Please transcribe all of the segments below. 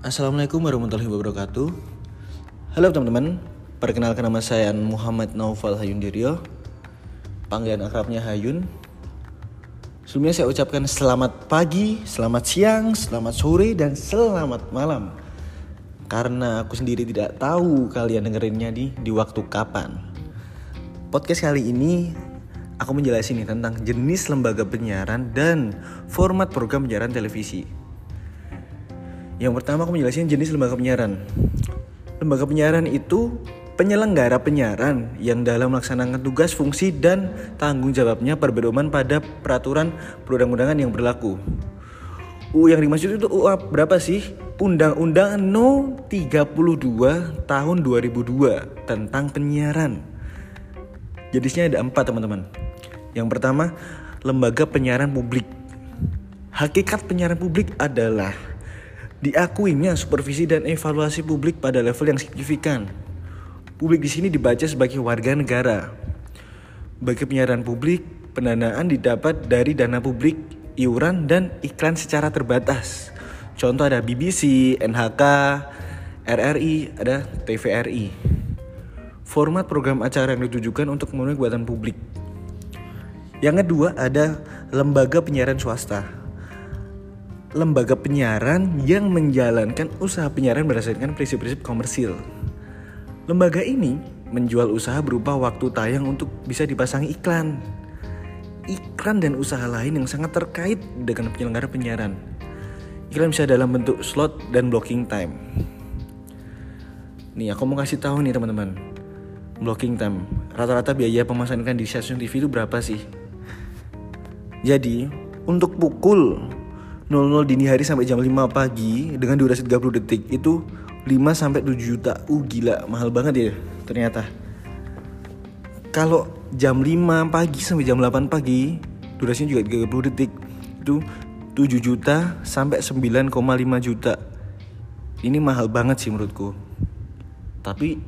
Assalamualaikum warahmatullahi wabarakatuh. Halo teman-teman Perkenalkan nama saya Muhammad Naufal Hayundirio Panggilan akrabnya Hayun. Sebelumnya saya ucapkan selamat pagi, selamat siang, selamat sore, dan selamat malam. Karena aku sendiri tidak tahu kalian dengerinnya di, di waktu kapan. Podcast kali ini aku menjelaskan nih tentang jenis lembaga penyiaran dan format program penyiaran televisi yang pertama aku menjelaskan jenis lembaga penyiaran. Lembaga penyiaran itu penyelenggara penyiaran yang dalam melaksanakan tugas, fungsi, dan tanggung jawabnya berpedoman pada peraturan perundang-undangan yang berlaku. UU yang dimaksud itu UU berapa sih? Undang-Undang No 32 tahun 2002 tentang penyiaran. Jenisnya ada empat teman-teman. Yang pertama, lembaga penyiaran publik. Hakikat penyiaran publik adalah diakuinya supervisi dan evaluasi publik pada level yang signifikan. Publik di sini dibaca sebagai warga negara. Bagi penyiaran publik, pendanaan didapat dari dana publik, iuran, dan iklan secara terbatas. Contoh ada BBC, NHK, RRI, ada TVRI. Format program acara yang ditujukan untuk memenuhi kebutuhan publik. Yang kedua ada lembaga penyiaran swasta lembaga penyiaran yang menjalankan usaha penyiaran berdasarkan prinsip-prinsip komersil. Lembaga ini menjual usaha berupa waktu tayang untuk bisa dipasangi iklan. Iklan dan usaha lain yang sangat terkait dengan penyelenggara penyiaran. Iklan bisa dalam bentuk slot dan blocking time. Nih, aku mau kasih tahu nih teman-teman. Blocking time. Rata-rata biaya pemasangan di stasiun TV itu berapa sih? Jadi, untuk pukul 00 dini hari sampai jam 5 pagi dengan durasi 30 detik itu 5 sampai 7 juta. Uh gila, mahal banget ya ternyata. Kalau jam 5 pagi sampai jam 8 pagi durasinya juga 30 detik itu 7 juta sampai 9,5 juta. Ini mahal banget sih menurutku. Tapi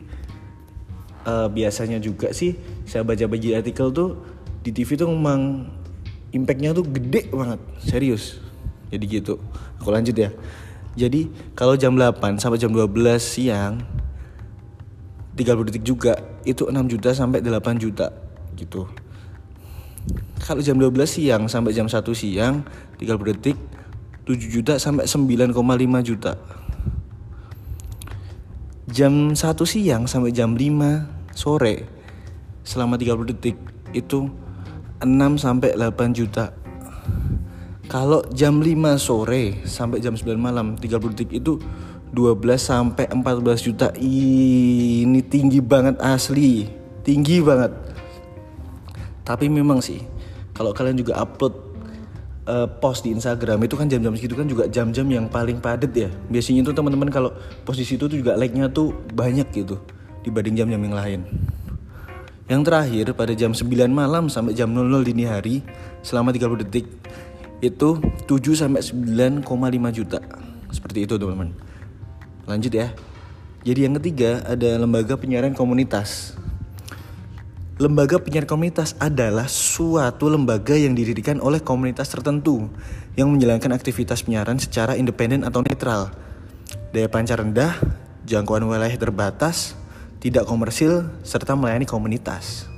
uh, biasanya juga sih saya baca-baca artikel tuh di TV tuh memang impactnya tuh gede banget, serius jadi gitu. Aku lanjut ya. Jadi kalau jam 8 sampai jam 12 siang 30 detik juga itu 6 juta sampai 8 juta gitu. Kalau jam 12 siang sampai jam 1 siang 30 detik 7 juta sampai 9,5 juta. Jam 1 siang sampai jam 5 sore selama 30 detik itu 6 sampai 8 juta kalau jam 5 sore sampai jam 9 malam 30 detik itu 12 sampai 14 juta. Ini tinggi banget asli. Tinggi banget. Tapi memang sih kalau kalian juga upload uh, post di Instagram itu kan jam-jam segitu kan juga jam-jam yang paling padat ya. Biasanya tuh teman-teman kalau post di situ tuh juga like-nya tuh banyak gitu dibanding jam-jam yang lain. Yang terakhir pada jam 9 malam sampai jam 00 dini hari selama 30 detik itu 7 sampai 9,5 juta. Seperti itu, teman-teman. Lanjut ya. Jadi yang ketiga ada lembaga penyiaran komunitas. Lembaga penyiaran komunitas adalah suatu lembaga yang didirikan oleh komunitas tertentu yang menjalankan aktivitas penyiaran secara independen atau netral. Daya pancar rendah, jangkauan wilayah terbatas, tidak komersil, serta melayani komunitas.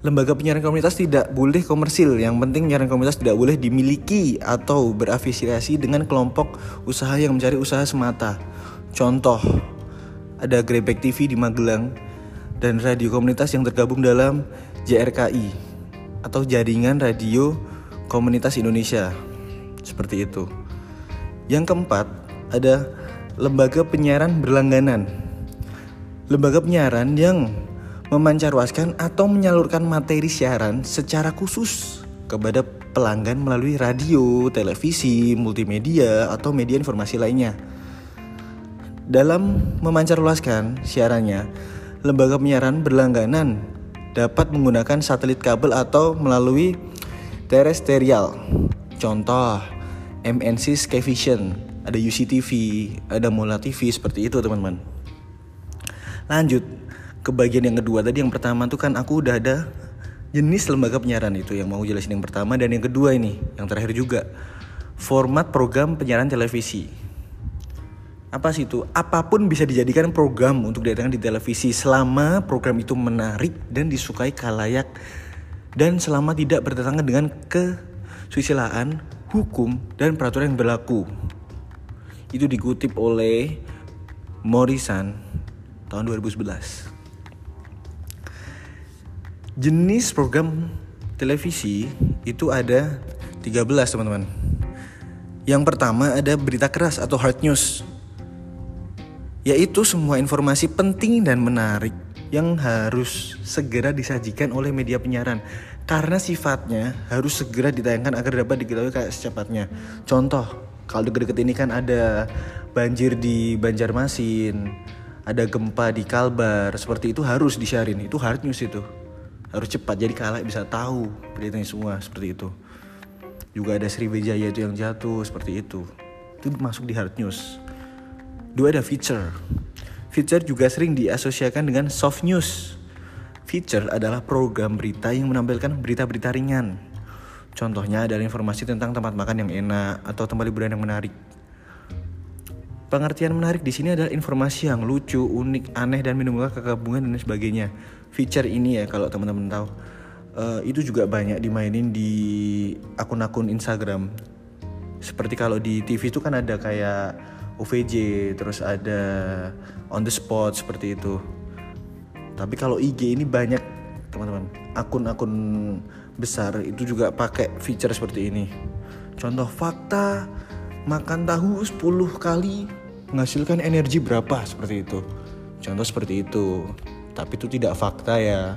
Lembaga penyiaran komunitas tidak boleh komersil. Yang penting penyiaran komunitas tidak boleh dimiliki atau berafiliasi dengan kelompok usaha yang mencari usaha semata. Contoh, ada Grebek TV di Magelang dan radio komunitas yang tergabung dalam JRKI atau Jaringan Radio Komunitas Indonesia. Seperti itu. Yang keempat, ada lembaga penyiaran berlangganan. Lembaga penyiaran yang memancarwaskan atau menyalurkan materi siaran secara khusus kepada pelanggan melalui radio, televisi, multimedia, atau media informasi lainnya. Dalam memancarluaskan siarannya, lembaga penyiaran berlangganan dapat menggunakan satelit kabel atau melalui terestrial. Contoh, MNC Skyvision, ada UCTV, ada Mola TV seperti itu teman-teman. Lanjut, ke bagian yang kedua tadi yang pertama tuh kan aku udah ada jenis lembaga penyiaran itu yang mau jelasin yang pertama dan yang kedua ini yang terakhir juga format program penyiaran televisi apa sih itu? Apa pun bisa dijadikan program untuk didatangkan di televisi selama program itu menarik dan disukai kalayak dan selama tidak bertentangan dengan kesusilaan, hukum, dan peraturan yang berlaku. Itu dikutip oleh Morrison tahun 2011. Jenis program televisi itu ada 13 teman-teman. Yang pertama ada berita keras atau hard news yaitu semua informasi penting dan menarik yang harus segera disajikan oleh media penyiaran karena sifatnya harus segera ditayangkan agar dapat diketahui kayak secepatnya. Contoh, kalau deket-deket ini kan ada banjir di Banjarmasin, ada gempa di Kalbar, seperti itu harus disiarin. Itu hard news itu. Harus cepat jadi kalian bisa tahu beritanya semua seperti itu. Juga ada Sriwijaya itu yang jatuh seperti itu. Itu masuk di hard news. Dua ada feature. Feature juga sering diasosiasikan dengan soft news. Feature adalah program berita yang menampilkan berita-berita ringan. Contohnya adalah informasi tentang tempat makan yang enak atau tempat liburan yang menarik. Pengertian menarik di sini adalah informasi yang lucu, unik, aneh dan menimbulkan kegabungan dan sebagainya. Feature ini ya kalau teman-teman tahu. Uh, itu juga banyak dimainin di akun-akun Instagram. Seperti kalau di TV itu kan ada kayak OVJ terus ada on the spot seperti itu tapi kalau IG ini banyak teman-teman akun-akun besar itu juga pakai feature seperti ini contoh fakta makan tahu 10 kali menghasilkan energi berapa seperti itu? Contoh seperti itu. Tapi itu tidak fakta ya.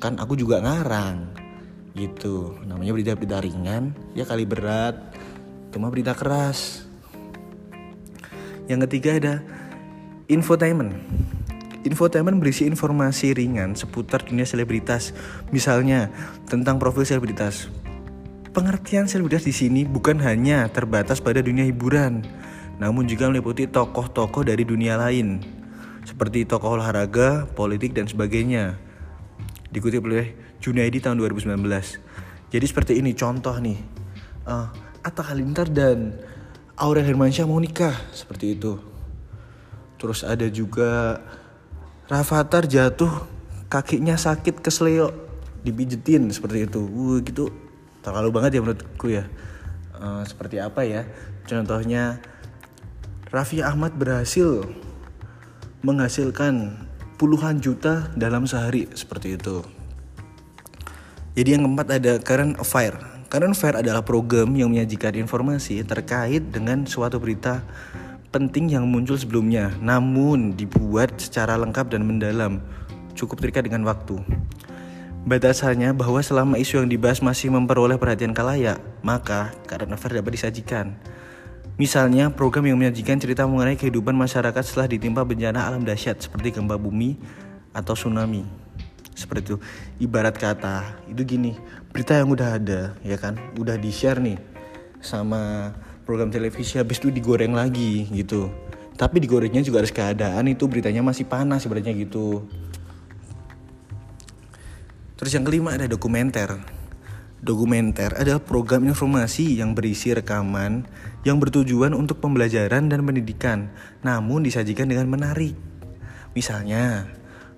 Kan aku juga ngarang gitu. Namanya berita-berita ringan ya kali berat. Cuma berita keras. Yang ketiga ada infotainment. Infotainment berisi informasi ringan seputar dunia selebritas, misalnya tentang profil selebritas. Pengertian selebritas di sini bukan hanya terbatas pada dunia hiburan, namun juga meliputi tokoh-tokoh dari dunia lain, seperti tokoh olahraga, politik, dan sebagainya. Dikutip oleh Junaidi tahun 2019. Jadi seperti ini contoh nih, uh, Atta Halilintar dan Aurel Hermansyah mau nikah seperti itu. Terus ada juga Rafathar jatuh kakinya sakit kesleo dipijetin seperti itu. Uh gitu. Terlalu banget ya menurutku ya. Uh, seperti apa ya? Contohnya Raffi Ahmad berhasil menghasilkan puluhan juta dalam sehari seperti itu jadi yang keempat ada current affair Current Affair adalah program yang menyajikan informasi terkait dengan suatu berita penting yang muncul sebelumnya, namun dibuat secara lengkap dan mendalam, cukup terikat dengan waktu. Batasannya bahwa selama isu yang dibahas masih memperoleh perhatian kalayak, maka Current Affair dapat disajikan. Misalnya, program yang menyajikan cerita mengenai kehidupan masyarakat setelah ditimpa bencana alam dahsyat seperti gempa bumi atau tsunami. Seperti itu. Ibarat kata itu gini. Berita yang udah ada ya kan? Udah di share nih sama program televisi habis itu digoreng lagi gitu. Tapi digorengnya juga harus keadaan itu beritanya masih panas sebenarnya gitu. Terus yang kelima ada dokumenter Dokumenter adalah program informasi yang berisi rekaman yang bertujuan untuk pembelajaran dan pendidikan, namun disajikan dengan menarik. Misalnya,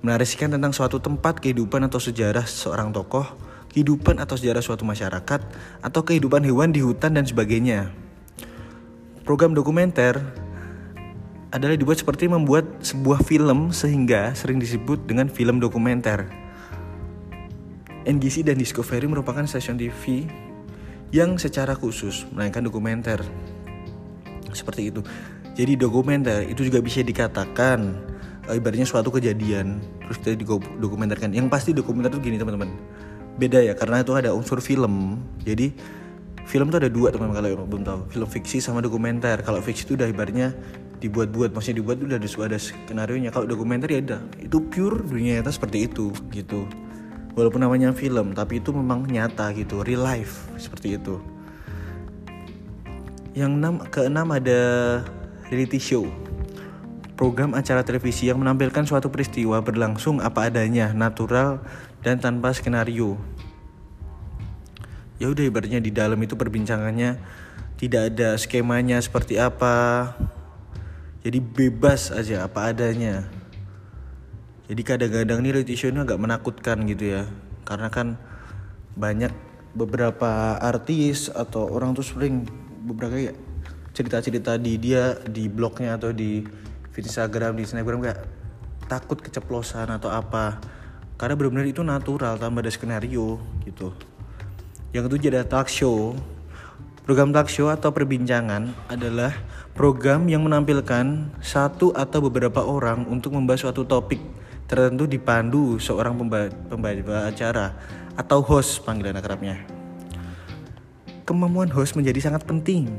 menarasikan tentang suatu tempat kehidupan atau sejarah seorang tokoh, kehidupan atau sejarah suatu masyarakat, atau kehidupan hewan di hutan dan sebagainya. Program dokumenter adalah dibuat seperti membuat sebuah film sehingga sering disebut dengan film dokumenter. NGC dan Discovery merupakan stasiun TV yang secara khusus menayangkan dokumenter. Seperti itu. Jadi dokumenter itu juga bisa dikatakan uh, ibaratnya suatu kejadian terus kita dokumenterkan. Yang pasti dokumenter tuh gini teman-teman. Beda ya karena itu ada unsur film. Jadi film tuh ada dua teman-teman kalau belum tahu. Film fiksi sama dokumenter. Kalau fiksi itu udah ibaratnya dibuat-buat maksudnya dibuat udah ada, ada skenario nya kalau dokumenter ya ada itu pure dunia nyata seperti itu gitu walaupun namanya film tapi itu memang nyata gitu real life seperti itu yang enam keenam ada reality show program acara televisi yang menampilkan suatu peristiwa berlangsung apa adanya, natural dan tanpa skenario. Ya udah ibaratnya di dalam itu perbincangannya tidak ada skemanya seperti apa. jadi bebas aja apa adanya jadi kadang-kadang nih reality show ini agak menakutkan gitu ya. Karena kan banyak beberapa artis atau orang tuh sering beberapa cerita-cerita di dia di blognya atau di Instagram di Instagram kayak takut keceplosan atau apa. Karena benar-benar itu natural tanpa ada skenario gitu. Yang ketujuh ada talk show. Program talk show atau perbincangan adalah program yang menampilkan satu atau beberapa orang untuk membahas suatu topik tertentu dipandu seorang pembawa acara atau host panggilan akrabnya. Kemampuan host menjadi sangat penting.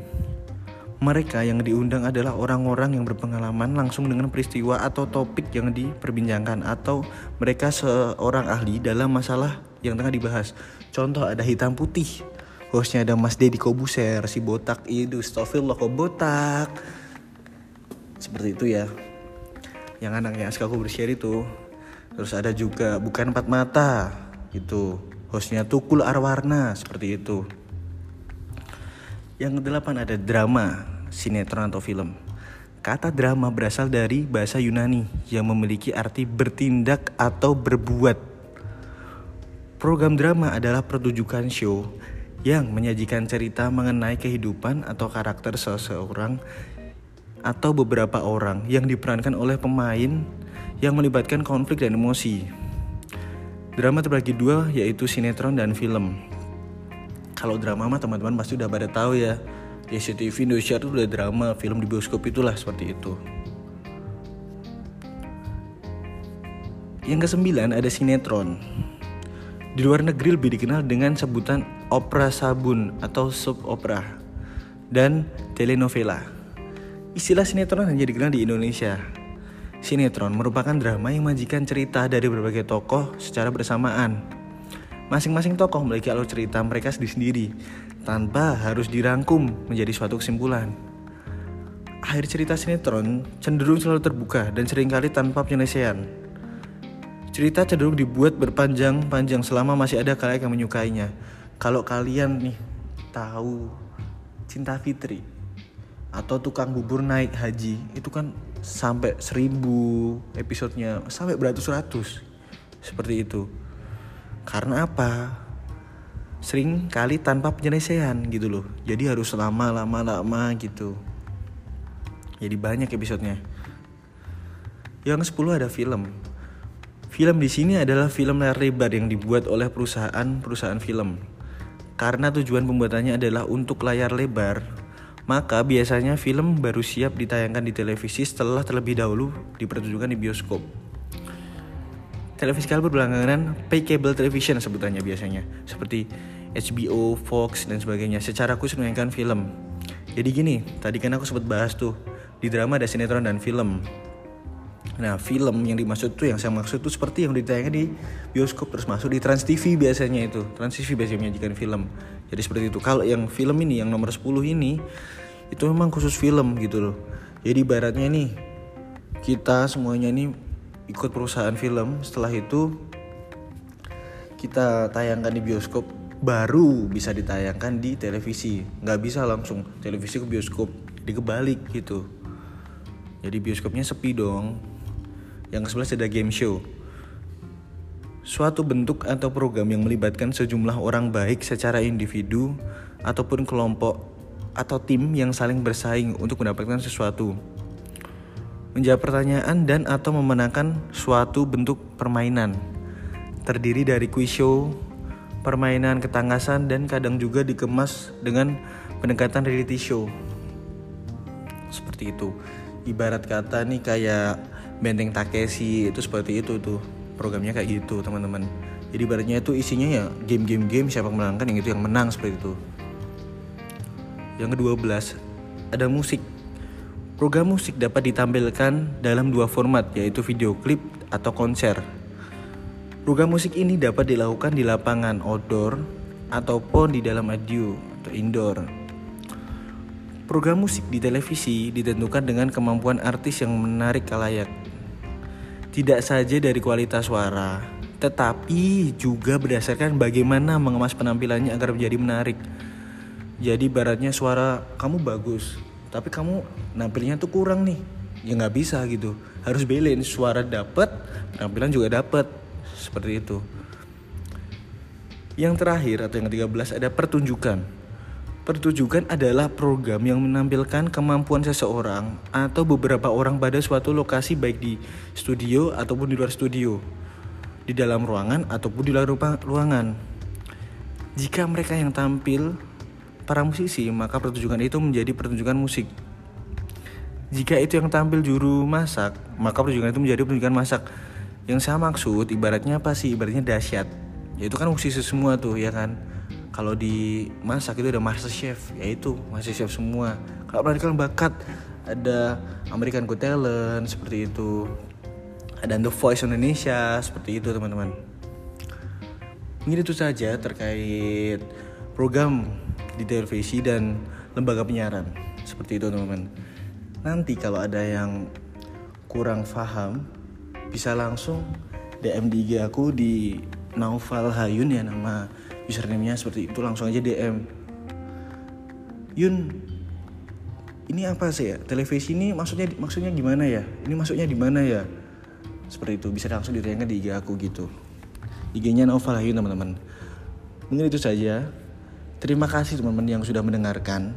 Mereka yang diundang adalah orang-orang yang berpengalaman langsung dengan peristiwa atau topik yang diperbincangkan atau mereka seorang ahli dalam masalah yang tengah dibahas. Contoh ada hitam putih, hostnya ada Mas Deddy Kobuser si botak itu Stofil kok botak seperti itu ya yang anaknya Aska Kobuser itu. Terus ada juga bukan empat mata gitu. Hostnya Tukul Arwarna seperti itu. Yang kedelapan ada drama sinetron atau film. Kata drama berasal dari bahasa Yunani yang memiliki arti bertindak atau berbuat. Program drama adalah pertunjukan show yang menyajikan cerita mengenai kehidupan atau karakter seseorang atau beberapa orang yang diperankan oleh pemain yang melibatkan konflik dan emosi. Drama terbagi dua yaitu sinetron dan film. Kalau drama mah teman-teman pasti udah pada tahu ya. Di Indonesia itu udah drama, film di bioskop itulah seperti itu. Yang kesembilan ada sinetron. Di luar negeri lebih dikenal dengan sebutan opera sabun atau soap opera dan telenovela. Istilah sinetron hanya dikenal di Indonesia. Sinetron merupakan drama yang menyajikan cerita dari berbagai tokoh secara bersamaan. Masing-masing tokoh memiliki alur cerita mereka sendiri-sendiri tanpa harus dirangkum menjadi suatu kesimpulan. Akhir cerita sinetron cenderung selalu terbuka dan sering kali tanpa penyelesaian. Cerita cenderung dibuat berpanjang-panjang selama masih ada kalian yang menyukainya. Kalau kalian nih tahu Cinta Fitri atau tukang bubur naik haji itu kan sampai seribu episodenya sampai beratus-ratus. Seperti itu. Karena apa? Sering kali tanpa penyelesaian gitu loh. Jadi harus lama lama lama gitu. Jadi banyak episodenya. Yang 10 ada film. Film di sini adalah film layar lebar yang dibuat oleh perusahaan-perusahaan film. Karena tujuan pembuatannya adalah untuk layar lebar, maka biasanya film baru siap ditayangkan di televisi setelah terlebih dahulu dipertunjukkan di bioskop. Televisi kabel berlangganan pay cable television sebutannya biasanya, seperti HBO, Fox, dan sebagainya secara khusus menayangkan film. Jadi gini, tadi kan aku sempat bahas tuh, di drama ada sinetron dan film. Nah film yang dimaksud tuh yang saya maksud tuh seperti yang ditayangkan di bioskop terus masuk di Trans TV biasanya itu. Trans TV biasanya menyajikan film. Jadi seperti itu. Kalau yang film ini yang nomor 10 ini itu memang khusus film gitu loh. Jadi baratnya nih kita semuanya ini ikut perusahaan film. Setelah itu kita tayangkan di bioskop baru bisa ditayangkan di televisi. Nggak bisa langsung. Televisi ke bioskop jadi kebalik gitu. Jadi bioskopnya sepi dong yang ke-11 ada game show. Suatu bentuk atau program yang melibatkan sejumlah orang baik secara individu ataupun kelompok atau tim yang saling bersaing untuk mendapatkan sesuatu. Menjawab pertanyaan dan atau memenangkan suatu bentuk permainan. Terdiri dari quiz show, permainan ketangkasan dan kadang juga dikemas dengan pendekatan reality show. Seperti itu. Ibarat kata nih kayak Benteng Takeshi itu seperti itu tuh programnya kayak gitu teman-teman. Jadi baratnya itu isinya ya game-game game siapa menangkan yang itu yang menang seperti itu. Yang kedua belas ada musik. Program musik dapat ditampilkan dalam dua format yaitu video klip atau konser. Program musik ini dapat dilakukan di lapangan outdoor ataupun di dalam audio atau indoor. Program musik di televisi ditentukan dengan kemampuan artis yang menarik kalayak tidak saja dari kualitas suara, tetapi juga berdasarkan bagaimana mengemas penampilannya agar menjadi menarik. Jadi baratnya suara kamu bagus, tapi kamu nampilnya tuh kurang nih. ya nggak bisa gitu harus balance suara dapet penampilan juga dapet seperti itu yang terakhir atau yang ke-13 ada pertunjukan pertunjukan adalah program yang menampilkan kemampuan seseorang atau beberapa orang pada suatu lokasi baik di studio ataupun di luar studio di dalam ruangan ataupun di luar ruangan jika mereka yang tampil para musisi maka pertunjukan itu menjadi pertunjukan musik jika itu yang tampil juru masak, maka pertunjukan itu menjadi pertunjukan masak. Yang saya maksud ibaratnya apa sih? Ibaratnya dahsyat. Ya itu kan musisi semua tuh ya kan. Kalau di masak itu ada master chef, yaitu master chef semua. Kalau pendidikan bakat ada American Got Talent seperti itu. Ada The Voice Indonesia seperti itu teman-teman. Mungkin itu saja terkait program di televisi dan lembaga penyiaran. Seperti itu teman-teman nanti kalau ada yang kurang paham bisa langsung DM di IG aku di Naufal Hayun ya nama username-nya seperti itu langsung aja DM Yun ini apa sih ya? Televisi ini maksudnya maksudnya gimana ya? Ini maksudnya di mana ya? Seperti itu bisa langsung ditanyakan di IG aku gitu. IG-nya Naufal Hayun teman-teman. Mungkin itu saja. Terima kasih teman-teman yang sudah mendengarkan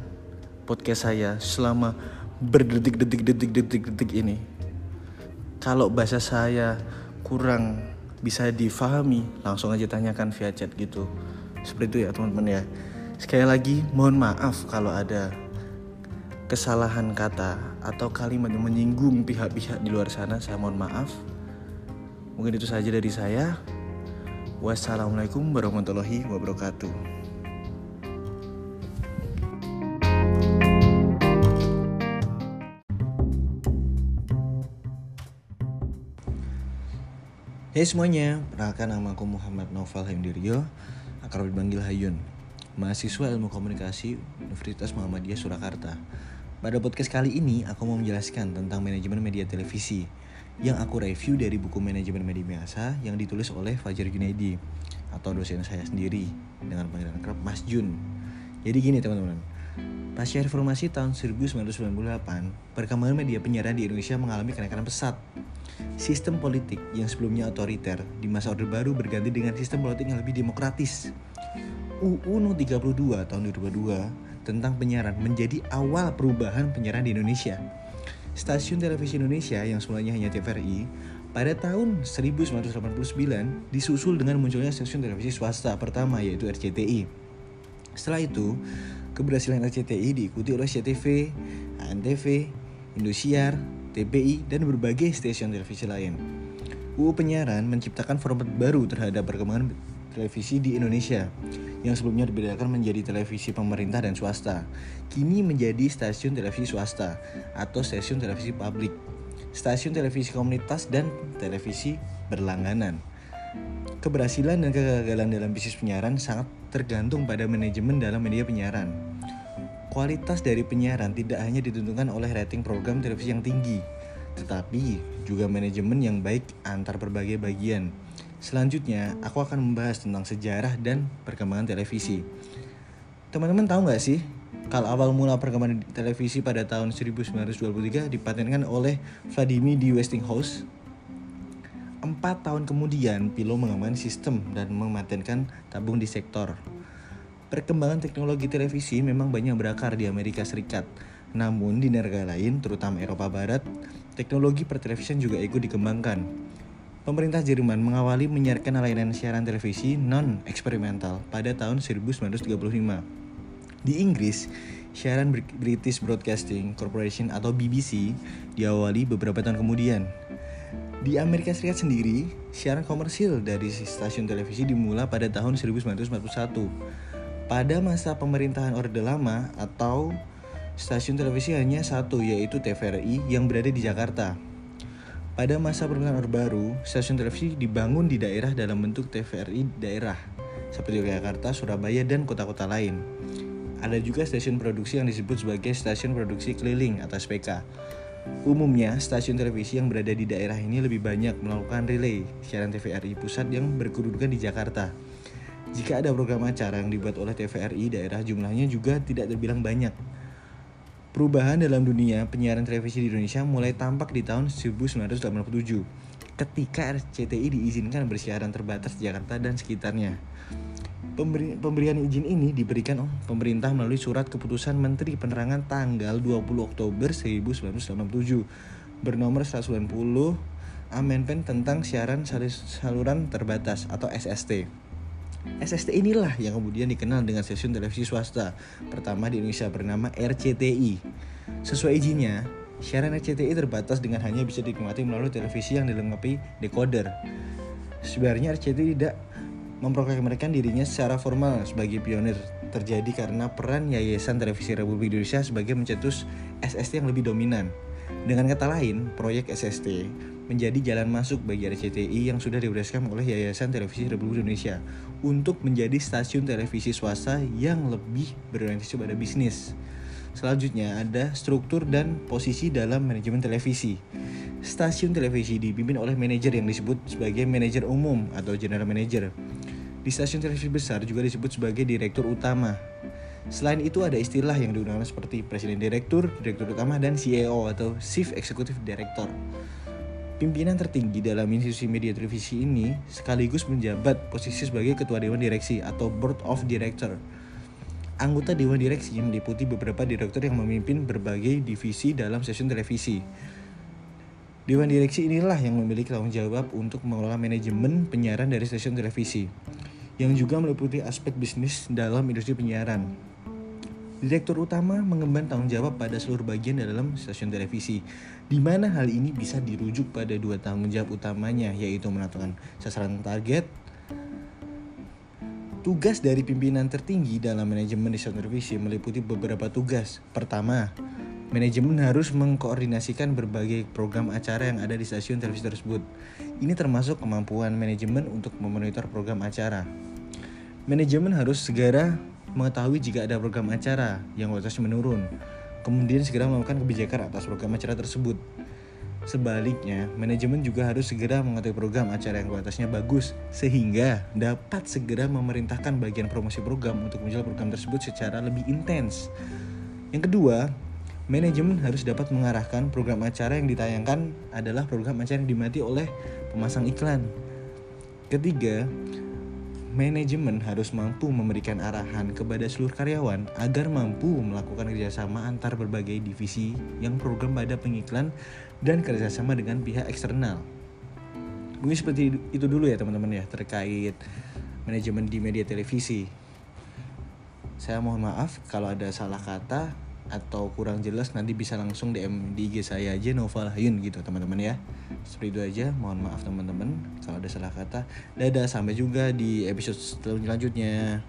podcast saya selama berdetik-detik-detik-detik-detik ini. Kalau bahasa saya kurang bisa difahami, langsung aja tanyakan via chat gitu. Seperti itu ya teman-teman ya. Sekali lagi mohon maaf kalau ada kesalahan kata atau kalimat yang menyinggung pihak-pihak di luar sana, saya mohon maaf. Mungkin itu saja dari saya. Wassalamualaikum warahmatullahi wabarakatuh. Hey semuanya, perkenalkan nama aku Muhammad Novel Hendirio, akrab dipanggil Hayun, mahasiswa ilmu komunikasi Universitas Muhammadiyah Surakarta. Pada podcast kali ini, aku mau menjelaskan tentang manajemen media televisi yang aku review dari buku manajemen media biasa yang ditulis oleh Fajar Junaidi atau dosen saya sendiri dengan panggilan kerap Mas Jun. Jadi gini teman-teman, Pasca reformasi tahun 1998, perkembangan media penyiaran di Indonesia mengalami kenaikan pesat Sistem politik yang sebelumnya otoriter di masa Orde Baru berganti dengan sistem politik yang lebih demokratis. UU No 32 tahun 2002 tentang penyiaran menjadi awal perubahan penyiaran di Indonesia. Stasiun televisi Indonesia yang semulanya hanya TVRI pada tahun 1989 disusul dengan munculnya stasiun televisi swasta pertama yaitu RCTI. Setelah itu, keberhasilan RCTI diikuti oleh CTV, ANTV, Indosiar, TPI, dan berbagai stasiun televisi lain. UU Penyiaran menciptakan format baru terhadap perkembangan televisi di Indonesia yang sebelumnya dibedakan menjadi televisi pemerintah dan swasta. Kini menjadi stasiun televisi swasta atau stasiun televisi publik, stasiun televisi komunitas dan televisi berlangganan. Keberhasilan dan kegagalan dalam bisnis penyiaran sangat tergantung pada manajemen dalam media penyiaran. Kualitas dari penyiaran tidak hanya ditentukan oleh rating program televisi yang tinggi, tetapi juga manajemen yang baik antar berbagai bagian. Selanjutnya, aku akan membahas tentang sejarah dan perkembangan televisi. Teman-teman tahu nggak sih, kalau awal mula perkembangan televisi pada tahun 1923 dipatenkan oleh Vladimir di Westinghouse. Empat tahun kemudian, Pilo mengembangkan sistem dan mematenkan tabung di sektor. Perkembangan teknologi televisi memang banyak berakar di Amerika Serikat. Namun di negara lain, terutama Eropa Barat, teknologi pertelevisian juga ikut dikembangkan. Pemerintah Jerman mengawali menyiarkan layanan siaran televisi non-eksperimental pada tahun 1935. Di Inggris, siaran British Broadcasting Corporation atau BBC diawali beberapa tahun kemudian. Di Amerika Serikat sendiri, siaran komersil dari stasiun televisi dimulai pada tahun 1941 pada masa pemerintahan Orde Lama atau stasiun televisi hanya satu yaitu TVRI yang berada di Jakarta. Pada masa pemerintahan Orde Baru, stasiun televisi dibangun di daerah dalam bentuk TVRI daerah seperti Jakarta, Surabaya, dan kota-kota lain. Ada juga stasiun produksi yang disebut sebagai stasiun produksi keliling atau SPK. Umumnya, stasiun televisi yang berada di daerah ini lebih banyak melakukan relay siaran TVRI pusat yang berkedudukan di Jakarta. Jika ada program acara yang dibuat oleh TVRI daerah jumlahnya juga tidak terbilang banyak. Perubahan dalam dunia penyiaran televisi di Indonesia mulai tampak di tahun 1987 ketika RCTI diizinkan bersiaran terbatas di Jakarta dan sekitarnya. Pemberi, pemberian izin ini diberikan oleh pemerintah melalui surat keputusan Menteri Penerangan tanggal 20 Oktober 1987 bernomor 190 Amenpen tentang siaran saluran terbatas atau SST. SST inilah yang kemudian dikenal dengan stasiun televisi swasta pertama di Indonesia bernama RCTI. Sesuai izinnya, siaran RCTI terbatas dengan hanya bisa dinikmati melalui televisi yang dilengkapi decoder. Sebenarnya RCTI tidak memproklamirkan dirinya secara formal sebagai pionir terjadi karena peran Yayasan Televisi Republik Indonesia sebagai mencetus SST yang lebih dominan. Dengan kata lain, proyek SST menjadi jalan masuk bagi RCTI yang sudah diberdasarkan oleh Yayasan Televisi Republik Indonesia untuk menjadi stasiun televisi swasta yang lebih berorientasi pada bisnis. Selanjutnya ada struktur dan posisi dalam manajemen televisi. Stasiun televisi dipimpin oleh manajer yang disebut sebagai manajer umum atau general manager. Di stasiun televisi besar juga disebut sebagai direktur utama. Selain itu ada istilah yang digunakan seperti presiden direktur, direktur utama, dan CEO atau chief executive director. Pimpinan tertinggi dalam institusi media televisi ini sekaligus menjabat posisi sebagai ketua dewan direksi atau board of director. Anggota dewan direksi meliputi beberapa direktur yang memimpin berbagai divisi dalam stasiun televisi. Dewan direksi inilah yang memiliki tanggung jawab untuk mengelola manajemen penyiaran dari stasiun televisi, yang juga meliputi aspek bisnis dalam industri penyiaran. Direktur utama mengemban tanggung jawab pada seluruh bagian dalam stasiun televisi, di mana hal ini bisa dirujuk pada dua tanggung jawab utamanya, yaitu menentukan sasaran target. Tugas dari pimpinan tertinggi dalam manajemen stasiun televisi meliputi beberapa tugas. Pertama, manajemen harus mengkoordinasikan berbagai program acara yang ada di stasiun televisi tersebut. Ini termasuk kemampuan manajemen untuk memonitor program acara. Manajemen harus segera mengetahui jika ada program acara yang kualitasnya menurun, kemudian segera melakukan kebijakan atas program acara tersebut. Sebaliknya, manajemen juga harus segera mengetahui program acara yang kualitasnya bagus, sehingga dapat segera memerintahkan bagian promosi program untuk menjual program tersebut secara lebih intens. Yang kedua, manajemen harus dapat mengarahkan program acara yang ditayangkan adalah program acara yang dimati oleh pemasang iklan. Ketiga, manajemen harus mampu memberikan arahan kepada seluruh karyawan agar mampu melakukan kerjasama antar berbagai divisi yang program pada pengiklan dan kerjasama dengan pihak eksternal. Mungkin seperti itu dulu ya teman-teman ya terkait manajemen di media televisi. Saya mohon maaf kalau ada salah kata atau kurang jelas nanti bisa langsung DM di IG saya aja Noval Hayun gitu teman-teman ya. Seperti itu aja mohon maaf teman-teman kalau ada salah kata. Dadah sampai juga di episode selanjutnya